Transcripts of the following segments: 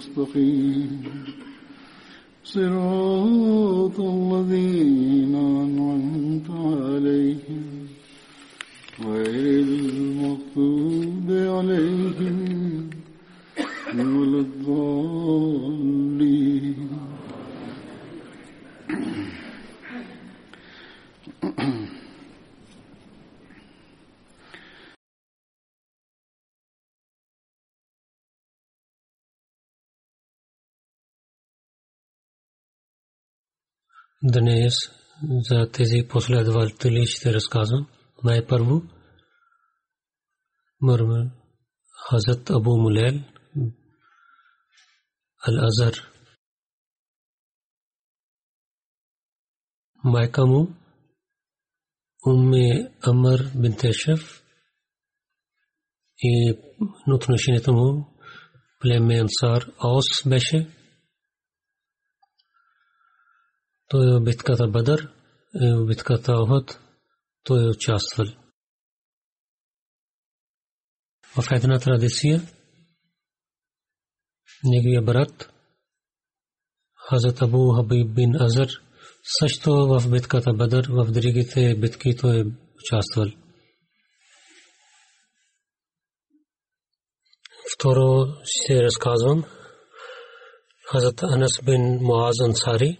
المستقيم. صراط الذين Днес за тези последователи ще разказвам. Най-първо Мърмър Хазрат Абу Мулел Ал-Азар майка му Умме Амър бин Тешев и отношението му племе Ансар Аус беше той е битката Бадър, е битката Охот, той е участвал. В една традиция, неговия брат, Хазрат Абу Хабиб бин Азар, също в битката Бадър, в другите битки той е участвал. Второ ще разказвам Хазрат Анас бин Муаз Ансари,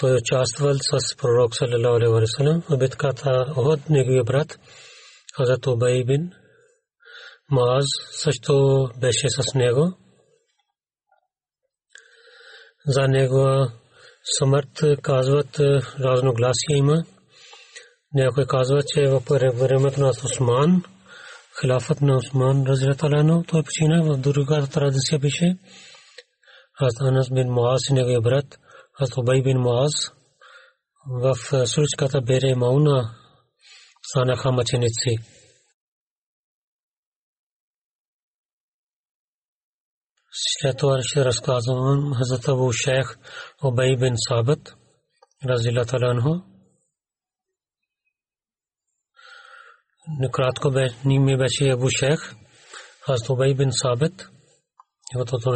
той участвал с пророк саллалаху алейхи ва саллям в битката Охот неговия брат Хазрат Убай бин Мааз също беше с него. За него смърт казват разногласия има. Някой казва, че в времето на Осман, хилафът на Осман, разряталено, той почина в друга традиция пише. Аз Анас бин Муаз и неговия брат, حضبئی بن معاذ وف سرچ کا تھا بیر معاونہ سانہ خاں مچنت سے۔ حضرت ابو شیخ ابئی بن ثابت رضی اللہ تعالیٰ عنہ۔ نکرات کو نیم میں بیچے ابو شیخ، حضرت ابئی بن ثابت۔ تو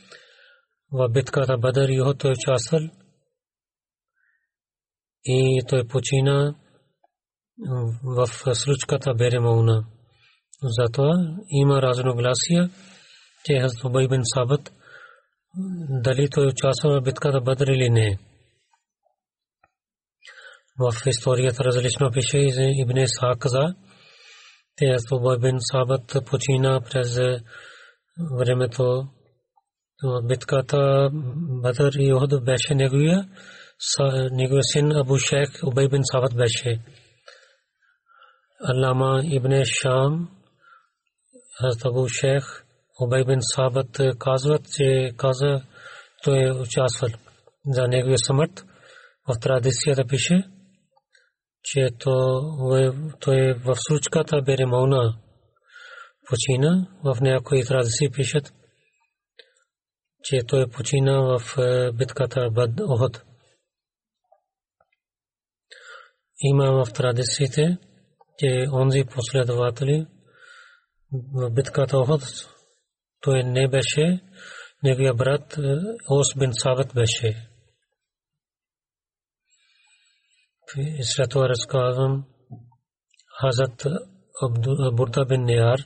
В битката Бадър и той участвал и той почина в случката Беремауна. Затова има разногласия, че Хазрат Убай бин Сабит дали той участва в битката Бадр или не. В историята различно пише Ибн Исхак каза, те Убай бин Сабит почина през времето битката Бадр и Ухуд беше неговия неговия син Абу Шейх Убай бин Сабит беше. Аллама Ибн Шам Хазрат Абу Шейх Убай бин Сабат казват, че каза, той е участвал за неговия смърт. В традицията пише, че той е в случката Беремауна почина. В някои традиции пишат, че той почина в битката Бад Охот. Има в традициите, че онзи последователи в битката Охот той не беше, неговия брат Ос бин Сабат беше. След това разказвам Хазат Бурда бин Нияр,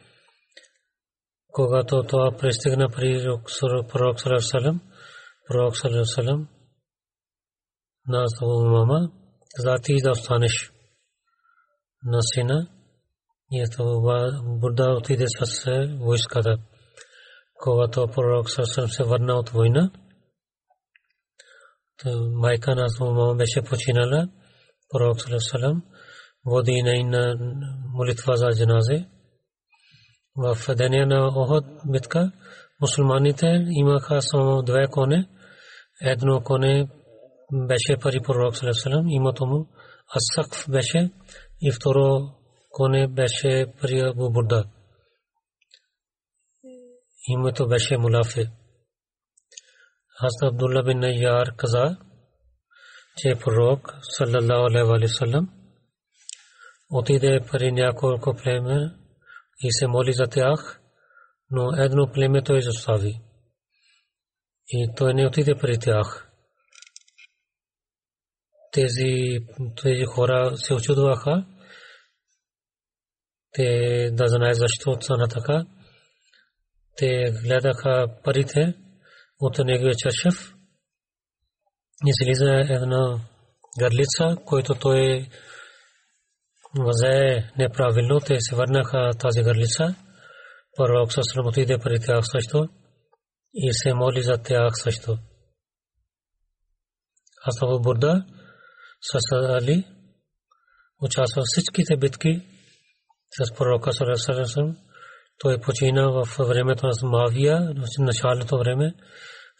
Когато това пристигна при пророк Салам, пророк Салам, на мама, каза ти да останеш на сина и това Бурда отиде с войската. Когато пророк Сърсъм се върна от война, майка на мама беше починала, пророк Сърсъм води на молитва за джаназе. В деня на Охот битка мусулманите имаха само две коне. Едно коне беше пари пророк Сърсъм, името му Асакф беше и второ коне беше при Абу Бурда. Името беше Мулафе. Хазрат Абдулла бин Яр каза, че пророк саллаллаху алейхи ва саллям отиде при няколко племе и се моли за тях, но едно племе той изостави. И той не отиде при тях тези, тези хора се очудваха. Те да знаят защо стана така. Те гледаха парите от неговия чашев. И една гърлица, който той взе неправилно, те се върнаха тази гърлица. Пророк Сасалам отиде при тях също и се моли за тях също. Аз Абу Бурда с Али участва всичките битки с пророка Сасалам. Той почина в времето на Мавия, в началото време.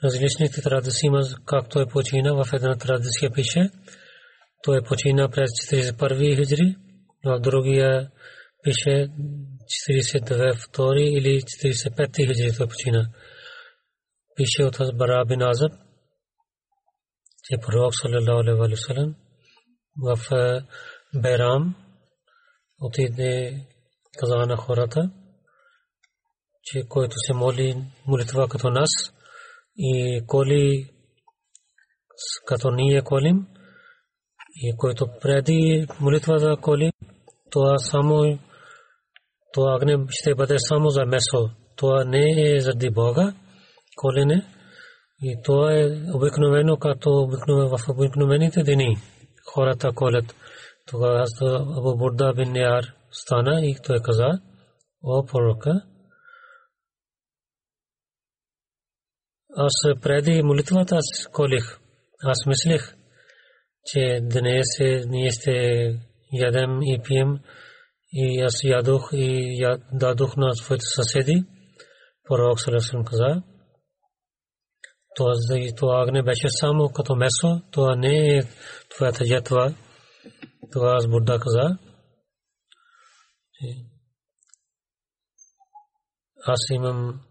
Различните традиции има, както е почина в една традиция пише. Той почина през 41 хиджри, в другия пише 42 или 45 хиджри той почина. Пише от Бара бин Азаб, че пророк ва в Берам отиде каза на хората, се моли молитва като нас и коли като ние колим и който преди молитва да коли, това само това агне ще бъде само за месо. Това не е заради Бога, колене. И това е обикновено, като обикновено в обикновените дни. Хората колят. Тогава Абу Бурда бин Яр стана и той каза, о пророка, аз преди молитвата аз колих. Аз мислих, че днес ние ще ядем и пием и аз ядох и дадох на своите съседи. Пророк Салесен каза, това агне беше само като месо, това не е твоята ятва. Това аз Будда каза. Аз имам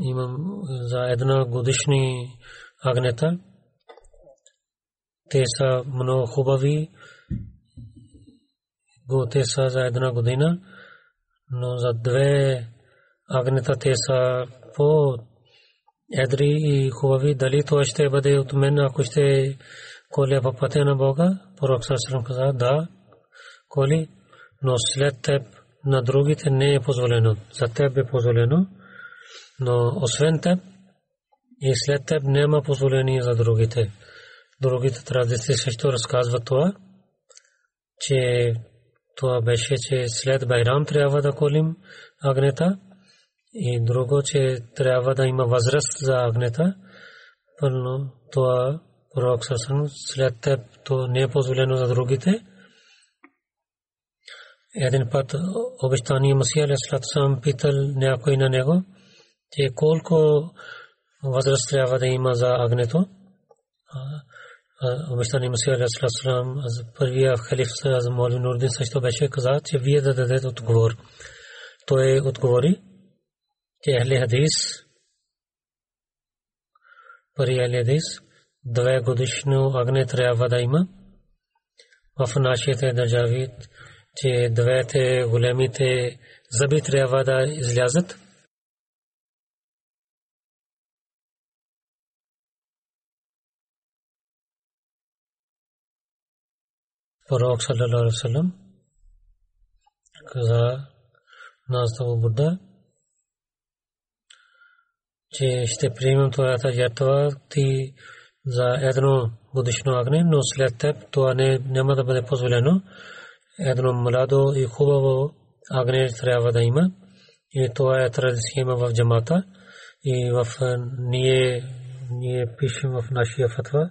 имам за една годишни агнета. Те са много хубави. Те са за една година, но за две агнета те са по едри и хубави. Дали това ще бъде от мен, ако ще коля по пътя на Бога? Пророк Сърсърм каза, да, коли, но след теб на другите не е позволено. За теб е позволено но освен теб и след теб няма позволение за другите. Другите традиции също разказват това, че това беше, че след Байрам трябва да колим агнета и друго, че трябва да има възраст за агнета. Пълно това пророк Сасан след теб то не е позволено за другите. Един път обещания Масия Алисалам питал някой на него – че колко възраст трябва да има за агнето. Обещани Масия Алисалам, първия халиф за Моли Нурдин също беше каза, че вие да дадете отговор. Той отговори, че Ахли Хадис, първи Ахли Хадис, две годишно агне трябва да има. В нашите държави, че двете големите зъби трябва да излязат. Пророк саллалаху алейхи вассалам каза на Азтава Будда, че ще приемем твоята жертва ти за едно годишно агне, но след теб това не, няма да бъде позволено. Едно младо и хубаво агне трябва да има. И това е традиция в джамата. И в ние, ние пишем в нашия фатва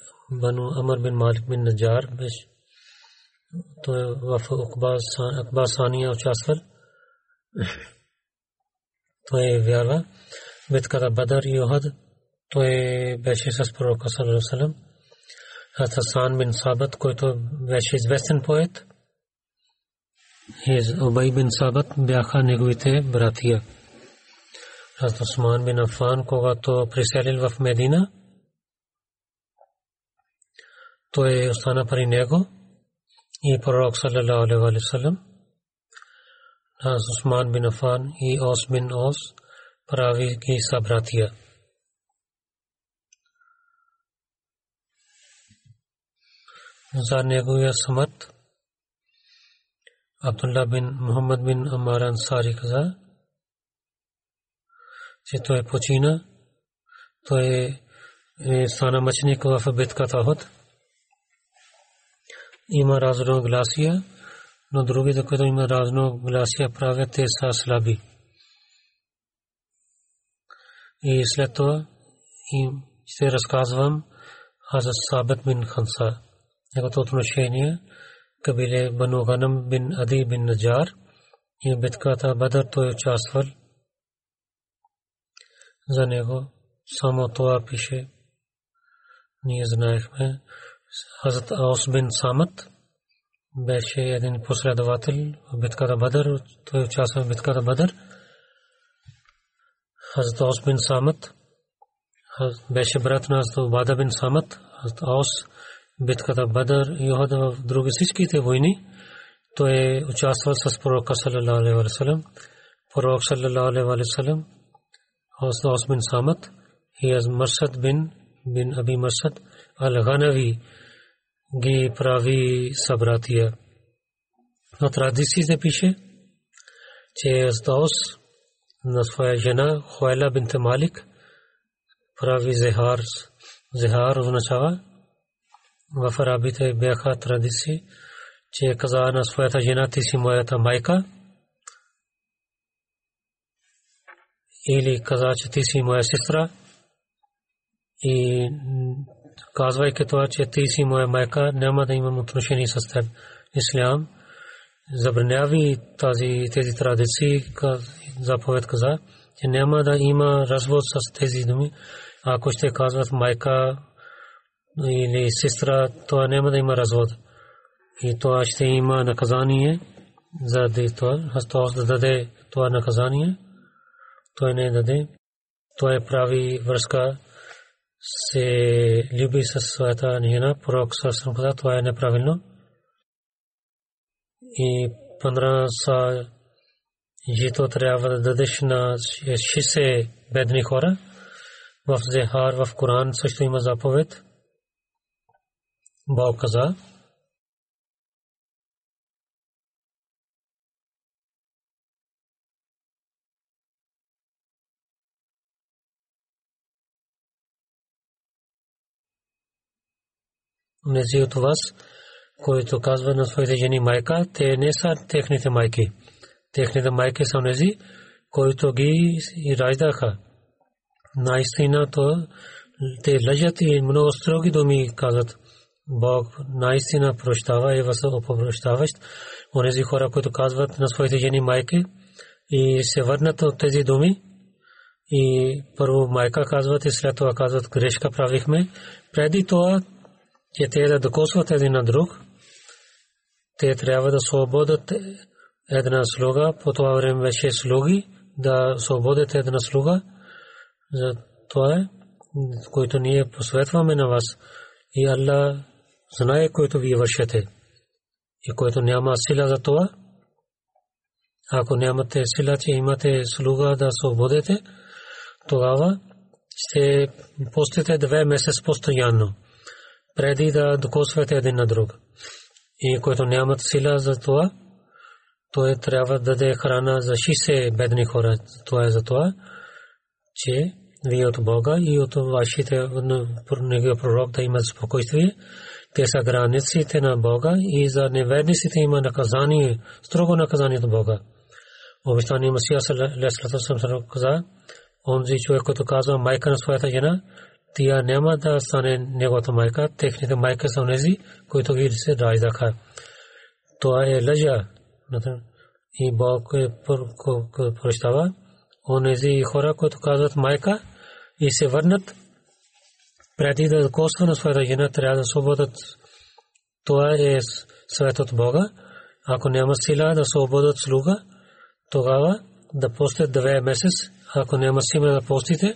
بنو امر بن مالک بن نجار بش تو وف اقبا سان اقبا ثانیہ اور چاسفر تو بیت بتکتا بدر یوہد تو بیشس پروکا صلی اللہ علیہ وسلم حضرت حسان بن ثابت کوئی تو ویشیز ویسن پویت ہیز عبی بن ثابت بیاخا نگوی تے براتیا حضرت عثمان بن افان کو گا تو پریسیل الوف مدینہ той остана при него и пророк саллалаху алейхи ва саллям Хаз Усман бин Афан и Ос бин Ос прави ги събратия. За неговия смърт Абдулла бин Мухаммад бин Амар Ансари каза, че той почина, той стана мъченик в битката Охот има разногласия, но другите, които има разногласия, правят те са слаби. И след това им ще разказвам Хазрат Сабет бин Ханса. Неговото отношение кабиле Бану Ганам бин Ади бин Наджар и битката Бадър той участвал. За него само това пише. Ние знаехме. Хазрат Аус бин Самат беше един последовател в битката Бадър. Той участва в битката Бадър. Хазрат Аус бин Самат беше брат на Хазрат Убада бин Самат. Хазрат Аус битката Бадър и Охад в други всичките войни. Той е участвал с пророка саллалаху алейхи ва саллям. Пророк саллалаху алейхи ва саллям Хазрат Аус бин Самат и Марсад бин бин Аби Марсад ал-Ганави ги прави събратия. На традициите пише, че Аздос на своя жена Хуайла бинте Малик прави зехар. Зехар означава в арабите бяха традиции, че каза на своята жена ти си моята майка или каза, че ти си моя сестра и казвайки това, че ти си моя майка, няма да имам отношение с теб. Ислям забраняви тази, тези традиции, заповед каза, че няма да има развод с тези думи. Ако ще казват майка или сестра, това няма да има развод. И това ще има наказание за това. Хастос да даде това наказание. Той не даде. Той прави връзка се люби със своята жена, пророк Сасрам каза, това е неправилно. И пандра са жито трябва да дадеш на 60 бедни хора. В Зехар, в Коран също има заповед. Бог каза, Нези от вас, които казват на своите жени майка, те не са техните майки. Техните майки са нези, които ги раждаха. Наистина то те лъжат и много строги думи казват. Бог наистина прощава и вас опрощаващ. Онези хора, които казват на своите жени майки и се върнат от тези думи, и първо майка казват и след това казват грешка правихме. Преди това че те да докосват един на друг, те трябва да свободат една слуга, по това време беше слуги, да свободите една слуга. За това е, което ние посветваме на вас. И Аллах знае, което вие вършете. И което няма сила за това, ако нямате сила, че имате слуга да свободите, тогава ще постите две месец постоянно, преди да докосвате един на друг. И който нямат сила за това, той трябва да даде храна за 60 бедни хора. Това е за това, че вие от Бога и от вашите неговия пророк да имат спокойствие. Те са границите на Бога и за неверниците има наказание, строго наказание от Бога. Обещание Масия Салесалата каза, онзи човек, който казва майка на своята жена, тя няма да стане неговата майка, техните майка са онези, които ги се раждаха. Това е лъжа. И Бог прощава. Онези хора, които казват майка и се върнат, преди да коства на своята жена, трябва да свободят. Това е свет Бога. Ако няма сила да свободят слуга, тогава да постят две месец, ако няма сила да постите,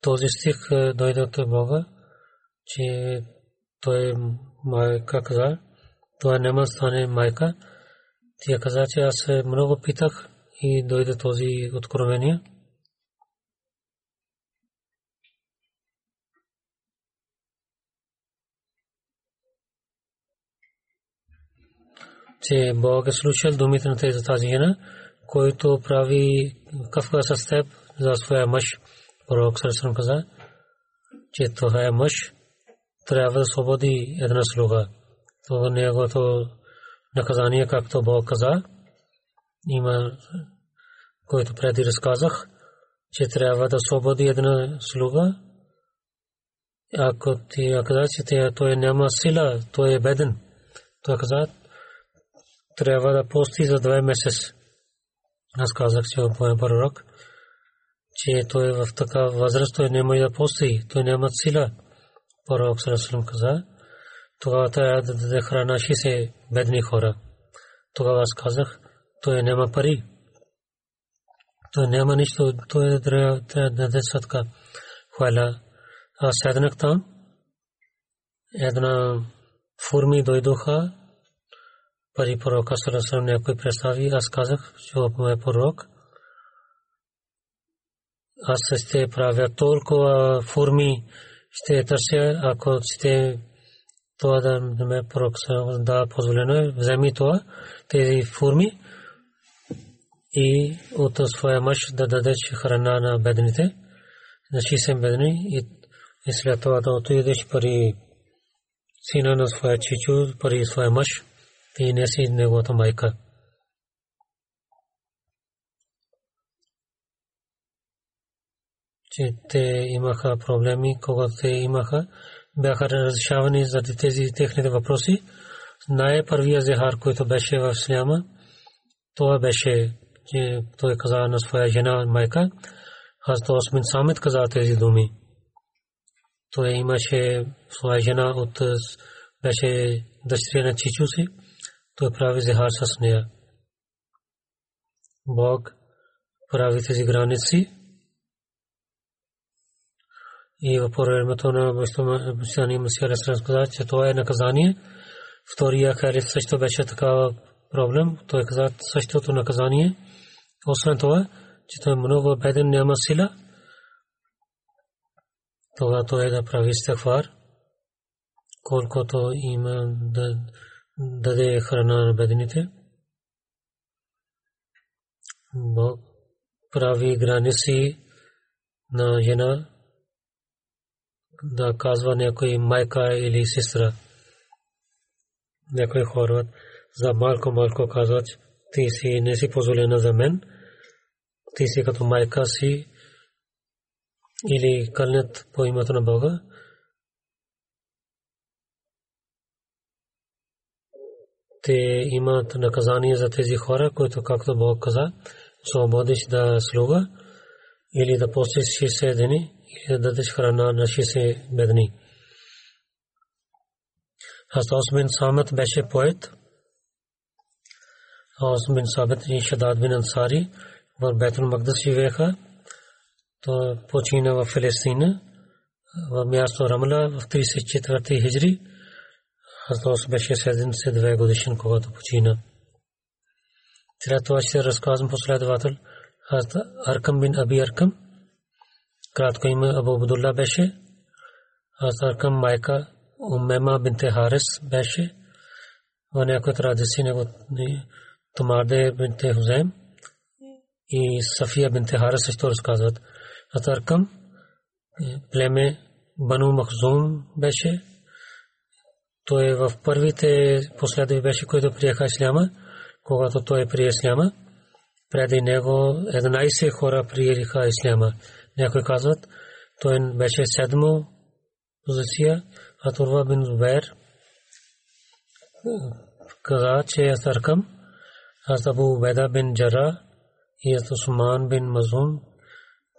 този стих е, дойде от Бога, че той майка каза, това няма стане майка. Тя каза, че аз много питах и дойде този откровение. че Бог е слушал думите на тази жена, който прави кафка с теб за своя мъж. Пророк Сърсърм каза, че това е мъж, трябва да свободи една слуга. Това неговото наказание, както Бог каза, има, който преди разказах, че трябва да свободи една слуга. Ако ти каза, че той няма сила, той е беден. Той каза, трябва да пости за два месец. Аз казах, че е пророк, че той е в такава възраст, той няма да пости, той няма сила. Пророк Сарасалам каза, тогава трябва да даде храна 60 бедни хора. Тогава аз казах, той няма пари. Той няма нищо, той трябва да даде садка. Хваля. Аз седнах там. Една форми дойдоха пари пророка Сарасалам някой представи, аз казах, че е пророк. Аз ще правя толкова форми, ще търся, ако ще това да ме пророк да позволено е, вземи това, тези форми и от своя мъж да дадеш храна на бедните, на 60 бедни и след това да отидеш пари сина на своя чичо, пари своя мъж и не си неговата майка. Че те имаха проблеми, когато те имаха, бяха разрешавани за тези техните въпроси. Най-първия зехар, който беше в Сляма, това беше, че той каза на своя жена майка, аз то Осмин Самит каза тези думи. Той имаше своя жена от беше дъщеря на чичу си той прави зихар с нея. Бог прави тези граници и в времето на Бащани Масия Ресран каза, че това е наказание. Втория халиф също беше такава проблем. Той каза същото наказание. Освен това, че той е много беден, няма сила. Това той е да прави стъхвар, колкото има да даде храна на бедните. Бог прави граници на жена да казва някой майка или сестра. Някой хора. за малко малко казва, че ти си не си позволена за мен, ти си като майка си или кълнят по името на Бога. Те имат наказание за тези хора, които, както Бог каза, свободиш да слуга или да постиш 60 дни دتش خرانہ نشی سے بدنی حضرت حساس بن سامت بیش پویت۔ حوس بن ثابت جی شداد بن انصاری اور بیت المقدس جی ویخا تو پوچین و فلسطین و میاس و رملہ وفتری سے چتورتی ہجری۔ حضرت حساس بیش سیدن سے دوائے گودشن کو تو پوچینا تیرہ تو اشر رسکازم پسلاد دواتل حضرت ارکم بن ابی ارکم۔ Кратко име Абу Абдулла беше. Аз Аркам майка Умема бинте Харис беше. В някои традиции него Томарде бинте Хузем и Сафия бинте Харис също разказват. Аз Аркам племе Бану Махзум беше. Той в първите последви беше, който приеха исляма когато той прие исляма. Преди него 11 хора приеха исляма. Някои казват, той беше седмо позиция, а Турва бин Зубер каза, че е Саркам, аз Абу Беда бин Джара и аз Усман бин Мазун,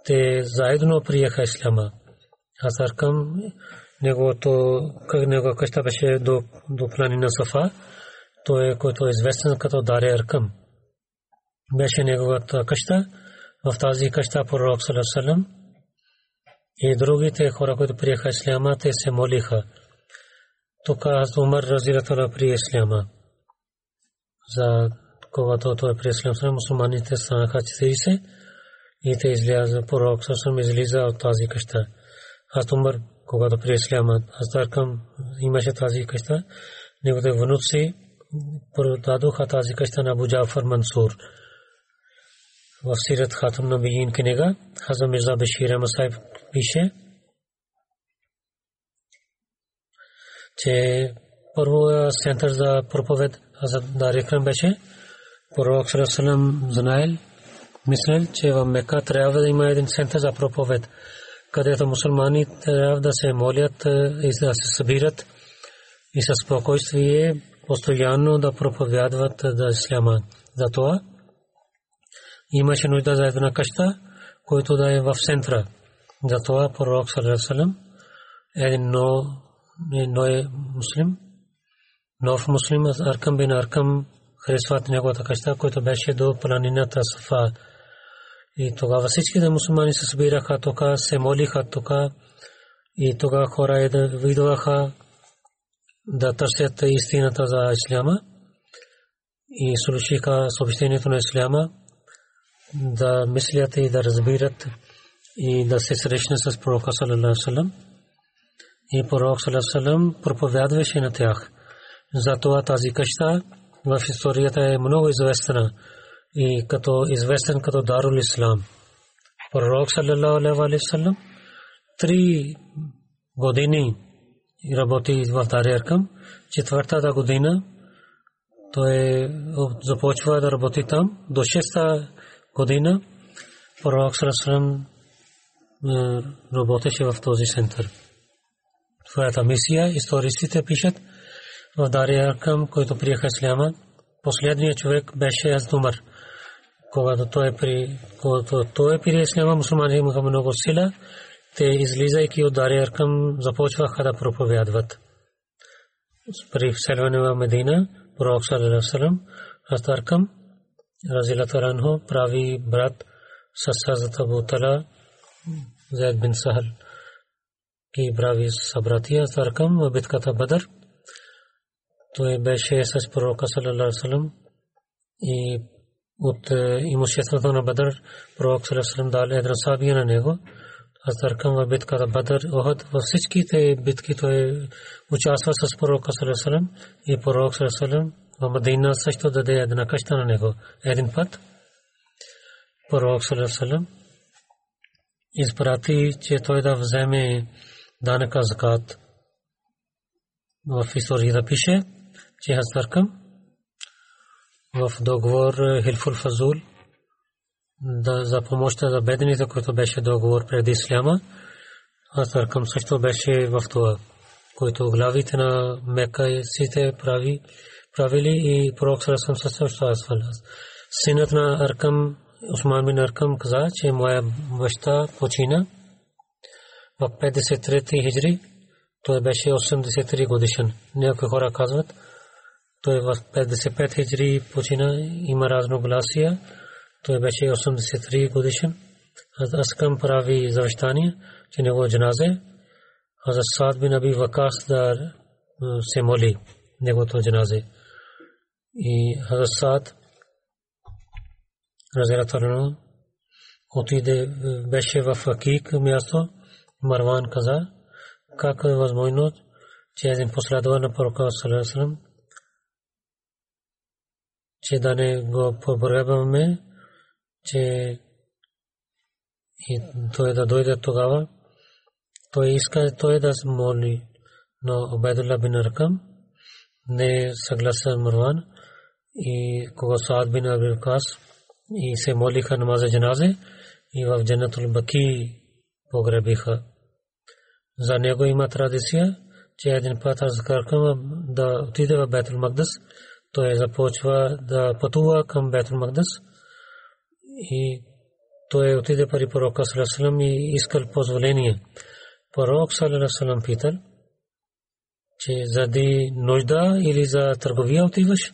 те заедно приеха исляма. Аз Саркам, неговото, неговата къща беше до, до планина Сафа, той, който е известен като Дария Аркам. Беше неговата къща. В тази къща пророк Салам и другите хора, които приеха исляма, те се молиха. Тук аз Умар разиратала при исляма. За когато той при исляма, мусулманите станаха 40 и те изляза, пророк Салам излиза от тази къща. Аз Умар, когато при исляма, аз Даркам имаше тази къща, неговите внуци продадоха тази къща на Абу Джафар Мансур. В Сират Хатам на Биин книга Хаза Мирза Бешир Масайб пише, че първо център за проповед Хазрат Дарикрам беше. Пророк Салам знаел, мислел, че в Мека трябва да има един център за проповед, където мусулмани трябва да се молят и да се събират и със спокойствие постоянно да проповядват за исляма. Затова имаше нужда за една къща, който да е в центъра. Затова пророк Салам един ной муслим, нов муслим, Аркам бин Аркам харесват неговата къща, който беше до планината Сафа. И тогава всичките мусулмани се събираха тук, се молиха тук и тогава хора видяха да търсят истината за исляма и слушаха съобщението на исляма, да мислят и да разбират и да се срещнат с пророка саллаллаху и пророк саллаллаху проповядваше на тях. Затова тази къща в историята е много известна и като известен като Дарул Ислам. Пророк саллаллаху алейhi три години и работи в Дариаркам. Четвъртата година той започва да работи там. До шеста година пророк Сарасалам работеше в този център. Своята мисия, истористите пишат в Дариаркам, който приеха исляма, последният човек беше Аздумар. Когато той при, когато той при исляма, мусулмани имаха много сила, те излизайки от Дария Аркам започваха да проповядват. При вселване в Медина, пророк Салалам, Астаркам, Разилата Ранхо, прави брат с Хазрат Абу Тала, Зайд бин Сахал, ки прави събратия Астаркам в битката Бадър. Той беше с пророка Салалам и от имуществото на Бадър пророк Салалам дал една сабия на него. Азаркам в битката Бадър, Охад, във всичките битки той участва с пророка Салесалем и пророк Салесалем В Мадина също даде една къща на него. Един път пророк Салесалем изпрати, че той да вземе данъка закат. В историята пише, че Азаркам в договор Хилфул Фазул да за помощта за бедните, който беше договор преди Исляма. Аз Аркам също беше в това, който главите на Мека сите прави, правили и пророк Сарасам също Синът на Аркам, Усман бин Аркам каза, че моя баща почина в 53 хиджри, той беше 83 годишен. Някои хора казват, той в 55 хиджри почина, има разногласия, той беше 83 годишен. Аз към прави завещание, че него джаназе, Хазрат Саад бин Аби Вакас да се моли негото джаназе. И Хазрат Разиратарно отиде беше в Акик място, Марван каза, как е възможно, че един последовател на пророка Салесалам, че да не го побребаме, че и той да дойде тогава, той иска той да се моли, но Обедулла бин Аркам не съгласен Марван и кога Саад бин Абилкас и се молиха намаза джаназе и в Джанатул Баки погребиха. За него има традиция, че един път аз каркам да отиде в Бетул Магдас, той започва да пътува към Бетул Магдас и той отиде при пророка Салесалам и искал позволение. Пророк Салесалам питал, че заради нужда или за търговия отиваш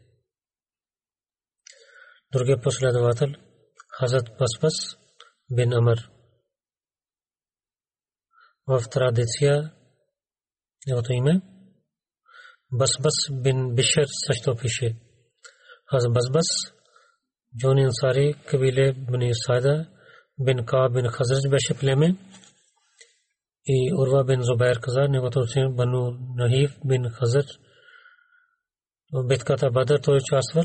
Другия последовател Хазрат Басбас бин Амр. В традиция неговото име Басбас бин Бишер също пише. Хазрат Басбас Джон Ансари кабиле бин Сайда бин Ка бин Хазрат беше племе и Урва бин Зубайр каза неговото син Бану Нахиф бин Хазрат в битката Бадър той участвал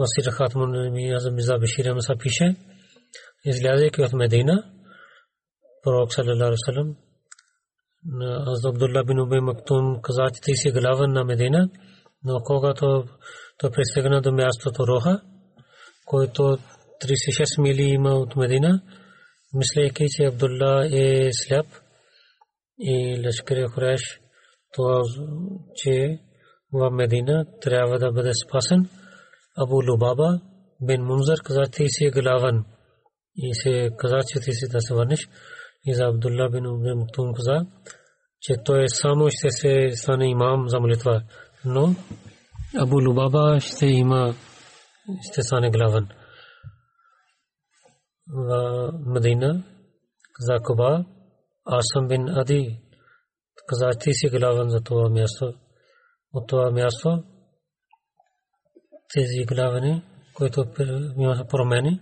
Васир Хатмун Азам Миза Башир Амса пише, излязайки от Медина, пророк саллалаху алейхи вассалам, аз Абдулла бин Убей Мактум каза, че ти си главен на Медина, но когато той пристигна до мястото Роха, който 36 мили има от Медина, мислейки, че Абдулла е сляп и лъшкари Хуреш, това, че в Медина трябва да бъде спасен. Абу Лубаба бин Мунзар каза, ти си главан. И се каза, че ти си да се върнеш. И за Абдулла бин Убе Муктум каза, че той само ще се стане имам за молитва. Но Абу Лубаба ще има, ще стане главан. В Медина каза Куба, Асам бин Ади каза, ти си главан за това място. От това място Тези главани, които имаха промени.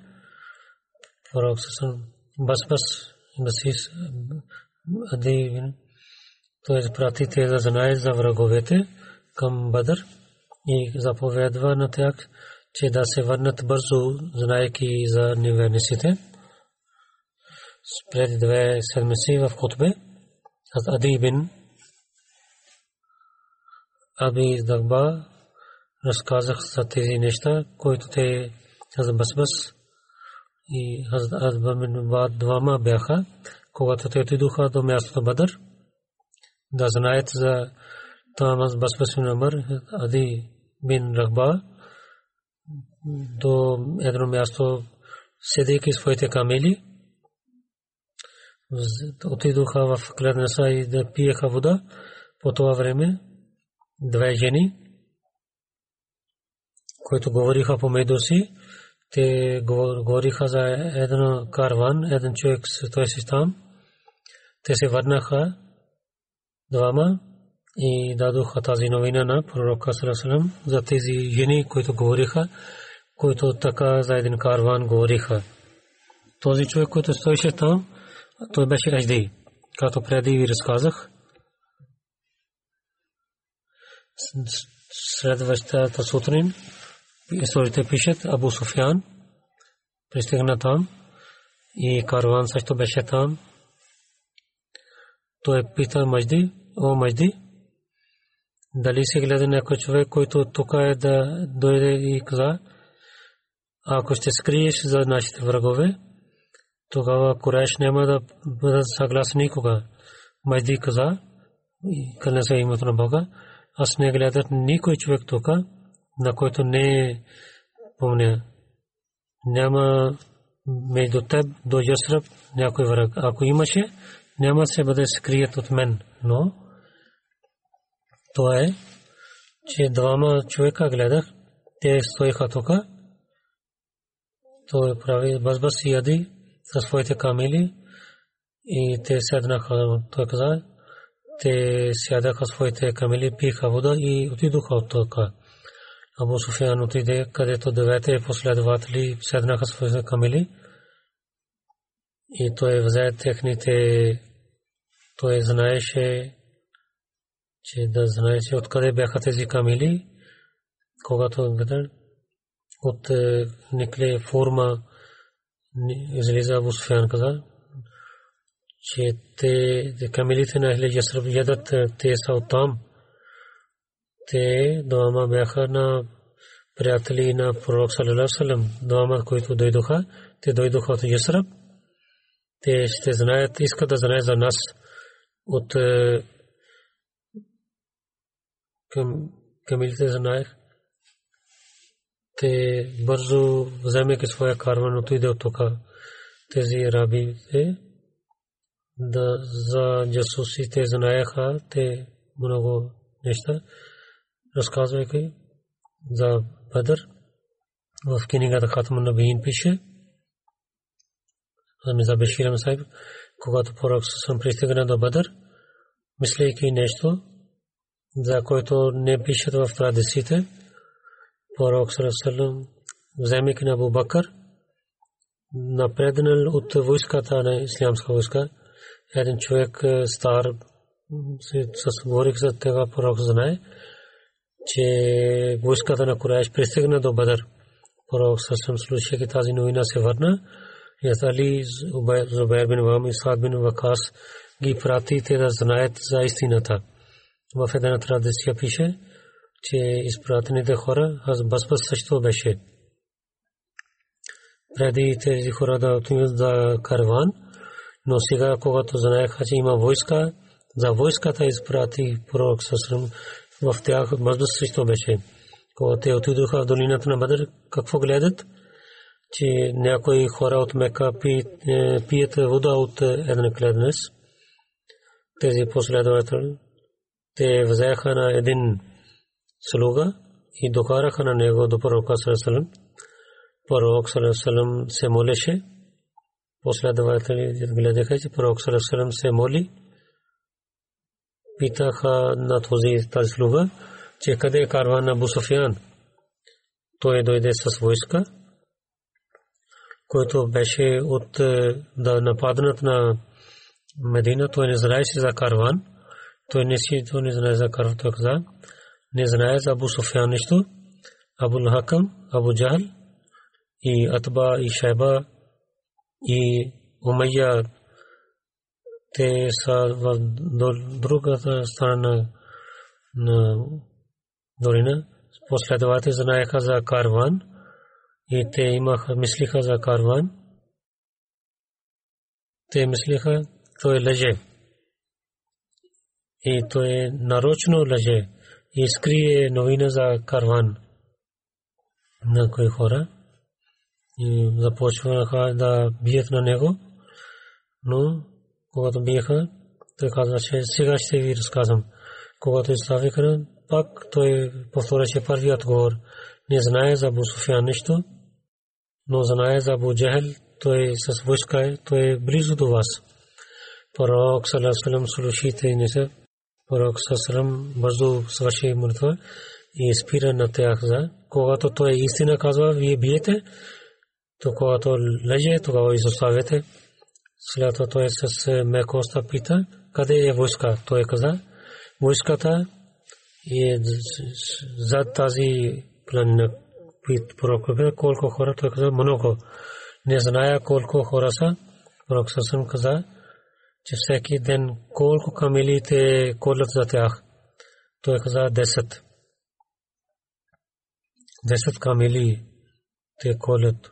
Пророк Сасан Басбас Басис Ади той изпрати те да знаят за враговете към Бадър и заповядва на тях, че да се върнат бързо, знаеки за неверниците. Пред две седмици в Хутбе, Ади бин Аби Дагба разказах за тези неща, които те Хазрат Басбас и Хазрат Азба бин Бад двама бяха, когато те отидоха до мястото Бадър, да знаят за Тамаз Басбас бин Амр, Ади бин Рахба, до едно място, седейки своите камели, отидоха в кладенеса и да пиеха вода. По това време две жени, които говориха помежду си, те говориха за един карван, един човек той си там. Те се върнаха двама и дадоха тази новина на пророка Салесалам за тези жени, които говориха, които така за един карван говориха. Този човек, който стоеше там, той беше Ажди, като преди ви разказах. Следващата сутрин историте пишат Абу Суфян пристигна там и карван също беше там. Той пита Мажди, о Мажди, дали се гледа някой човек, който тук е да дойде и каза, ако ще скриеш за нашите врагове, тогава Куреш няма да бъдат съгласни никога. Майди каза, къде се името на Бога, аз не гледат никой човек тук, на който не помня. Няма между теб до Ясраб някой враг. Ако имаше, няма се бъде скрият от мен. Но това е, че двама човека гледах, те стоиха тук, той прави базбас и яди със своите камили и те седнаха, той каза, те сядаха своите камили, пиха вода и отидоха от тока. Абу Суфиан отиде, където девете последователи седнаха своите камили и той взе техните, той знаеше, че да знаеше откъде бяха тези камили, когато от никле форма излиза Абу Суфиан каза, че те камилите на Ахли Ясраб ядат те са оттам. Те двама бяха на приятели на пророк салам, двама, които дойдоха, те дойдоха от Ясраб. Те ще знаят, искат да знаят за нас от камилите знаех. Те бързо вземеки своя карван отиде от тук. Тези рабите да за джасусите знаеха те много неща, разказвайки за Бадър. В книгата Хатман Набиин пише, Миза Бешир Масайб, когато пророк съм пристигна до Бадър, мислейки нещо, за което не пишат в традициите, пророк Сарасалам, вземайки на Абу Бакър, напреднал от войската на ислямска войска, един човек е, стар, с говорих за това пророк знае, че войската на Курайш пристигна до Бадър. Пророк Сарасалам слушайки тази новина се върна, и Али Зубайр бин Вам и Сад бин Вакас ги прати те да знаят за истината. В една традиция пише, че изпратените хора, аз Басбас също беше. Преди тези хора да отидат за карван, но сега, когато знаеха, че има войска, за войската изпрати пророк Сасрам, в тях Басбас също беше. Когато те отидоха в долината на Бадър, какво гледат? Че някои хора от Мека пият вода от един кладенец. Тези последователи, те взеха на един слуга и докараха на него до пророка Салесалам. Пророк Салесалам се молеше. Последователи гледаха, че пророк Салесалам се моли. Питаха на този тази слуга, че къде е карван на Бусофиян. Той дойде с войска, който беше от да нападнат на Медина. Той не знаеше за карван. Той не си, той не знае за карван. Той каза, не знае за Абу нещо, Абу Хакам, Абу Джахал и Атба и Шайба и Умайя те са в другата страна на долина. Последователи знаеха за карван и те имаха, мислиха за карван. Те мислиха, той лъже. И той нарочно лъже и скрие новина за карван. на кои хора и започваха да бият на него, но когато биеха, той казва, че сега ще ви разказвам. Когато изставиха, пак той повторяше първият говор. Не знае за Абу Суфян нищо, но знае за Абу Джахел, той с войска е, той е близо до вас. Пророк Салам слушайте не се. Пророк Салам бързо свърши молитва и спира на тях за. Когато той истина казва, вие биете, то когато леже, тогава изоставяте. След това той с мекоста пита, къде е войска? Той каза, войската е зад тази планина. Пророк колко хора, той каза, много. Не зная колко хора са. Пророк Сасъм каза, че всеки ден колко камелите колят за тях. Той каза 10. 10 камели те колят.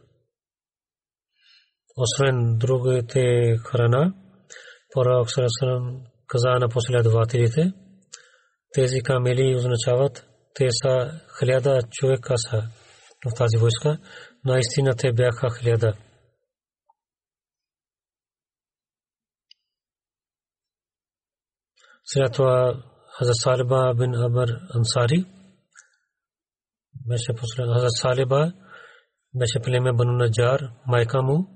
Освен другите храна, Пророк Сасъм каза на последователите, тези камели означават, те са хиляда човека са в тази войска. Наистина те бяха хиляда. след това Хазар бин Абар Ансари беше послан Хазар беше племе Бану Наджар майка му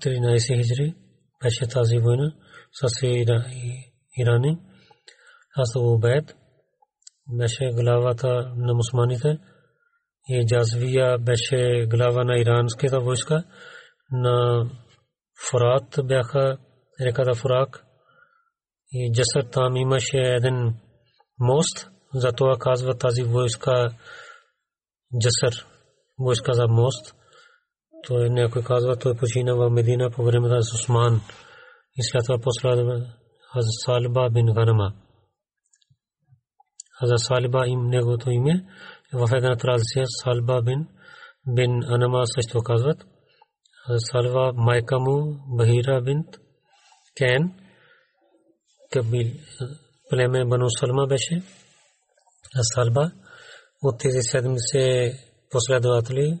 13 хиджри беше тази война с Ирани. Аз Убед беше главата на мусманите и Джазвия беше глава на иранската войска. На Фурат бяха реката Фурак и Джасър там имаше един мост, затова казва тази войска Джасър, войска за мост. Той някой казва, той почина в Медина по време на Усман и след това последва Хазар Салиба бин Ганама. Хазар Салиба им неговото име в една традиция Салиба бин бин Анама също казват. Хазар Салиба майка му Бахира бинт Кен кабил племе Бану Салма беше Салба от тези 70 последователи,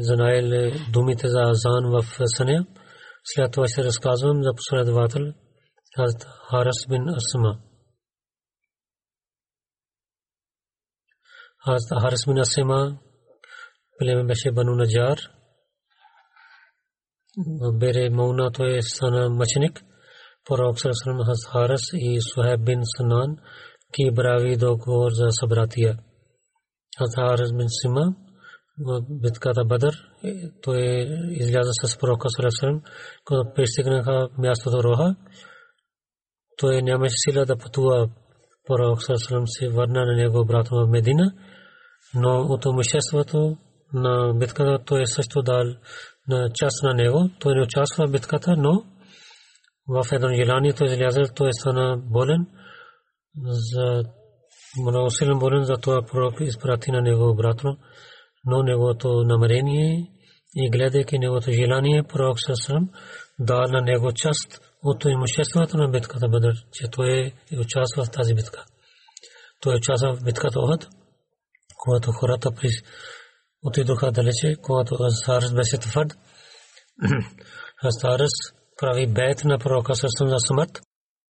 знаел думите за Азан в съня. След това ще разказвам за последовател Харас бин Асма. Харас бин Асма племе беше Бану Наджар. Бере Мауна той стана мъченик. Пророк Сърсърм Харас и Сухайб бин Санан ки брави договор за събратия. Харас бин Сима битката Бадър, той изляза с пророка Сарасалам, когато пристигнаха мястото Роха, той нямаше сила да пътува пророк Сарасалам се върна на него обратно в Медина, но от имуществото на битката той също дал на част на него. Той не участва в битката, но в едно желание той излязъл, той стана болен, за много силен болен, за това пророк изпрати на него обратно но неговото намерение и гледайки неговото желание, пророк Сасрам дал на него част от имуществото на битката Бадър, че той е участва в тази битка. Той участва в битката Охад, когато хората отидоха далече, когато Азарс беше твърд. Азарс прави бейт на пророка Сасрам за смърт.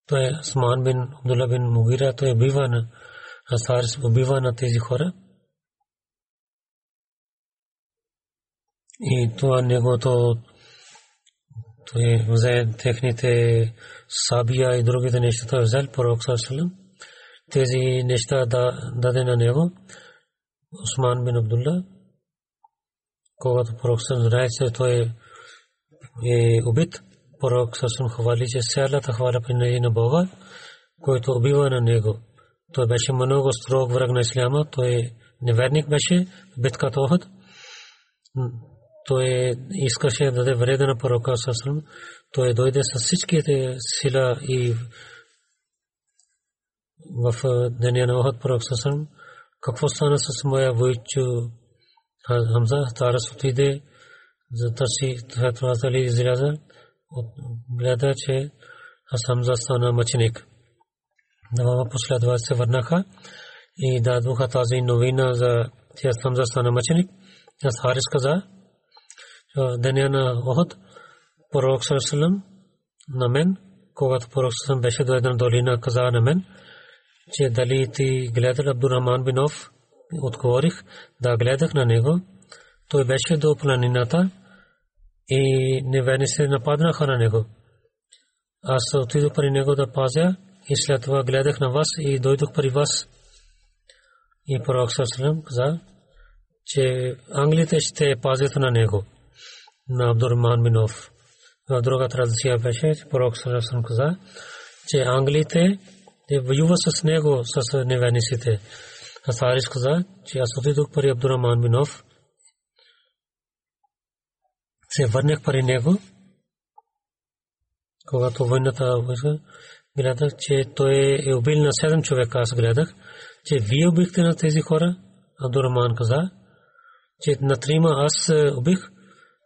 Той е Асман бин Абдулла бин Мугира, той убива на Азарс, убива на тези хора. И това негото той взе техните сабия и другите неща той взел пророк Салам. Тези неща да даде на него Осман бин Абдулла. Когато пророк Салам знае, че той е убит, пророк Салам хвали, че цялата хваля при на Бога, който убива на него. Той беше много строг враг на Исляма, той неверник беше в битката Охот той искаше да даде вреда на пророка Сасрам. Той дойде с всичките сила и в деня на Охот пророк Сасрам. Какво стана с моя войчо Хамза? Тарас отиде за търси това дали изляза. Гледа, че аз Хамза стана мъченик. Двама последователи се върнаха и дадоха тази новина за тя Хамза стана мъченик. Аз Харис каза, деня на Охот, пророк Сърсалам на мен, когато пророк Сърсалам беше до една долина, каза на мен, че дали ти гледал Абдураман Бинов, отговорих, да гледах на него. Той беше до планината и невени се нападнаха на него. Аз отидох при него да пазя и след това гледах на вас и дойдох при вас. И пророк Сърсалам каза, че англите ще пазят на него на Абдурман Минов. В друга традиция беше, пророк Сарасан каза, че англите воюва с него, с невениците. А Сарис каза, че аз отидох при Абдурман Минов, се върнах при него, когато войната гледах, че той е убил на седем човека, аз гледах, че вие убихте на тези хора, Абдурман каза, че на трима аз убих,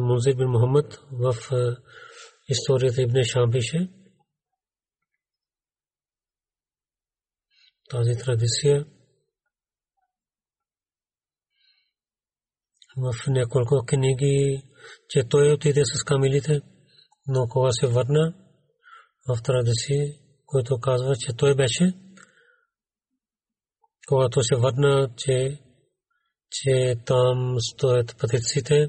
Мунзир бин Мухаммад в историята Ибн Шам пише тази традиция в няколко книги, че той отиде с камилите, но кога се върна в традиции, който казва, че той беше, когато се върна, че, че там стоят пътиците,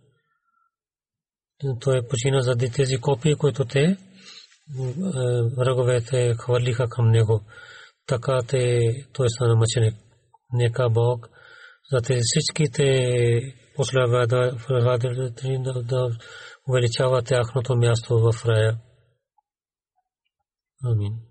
той почина заради тези копии, които те враговете хвърлиха към него. Така те той стана мъченик. Нека Бог за тези всичките последователи да увеличава тяхното място в рая. Амин.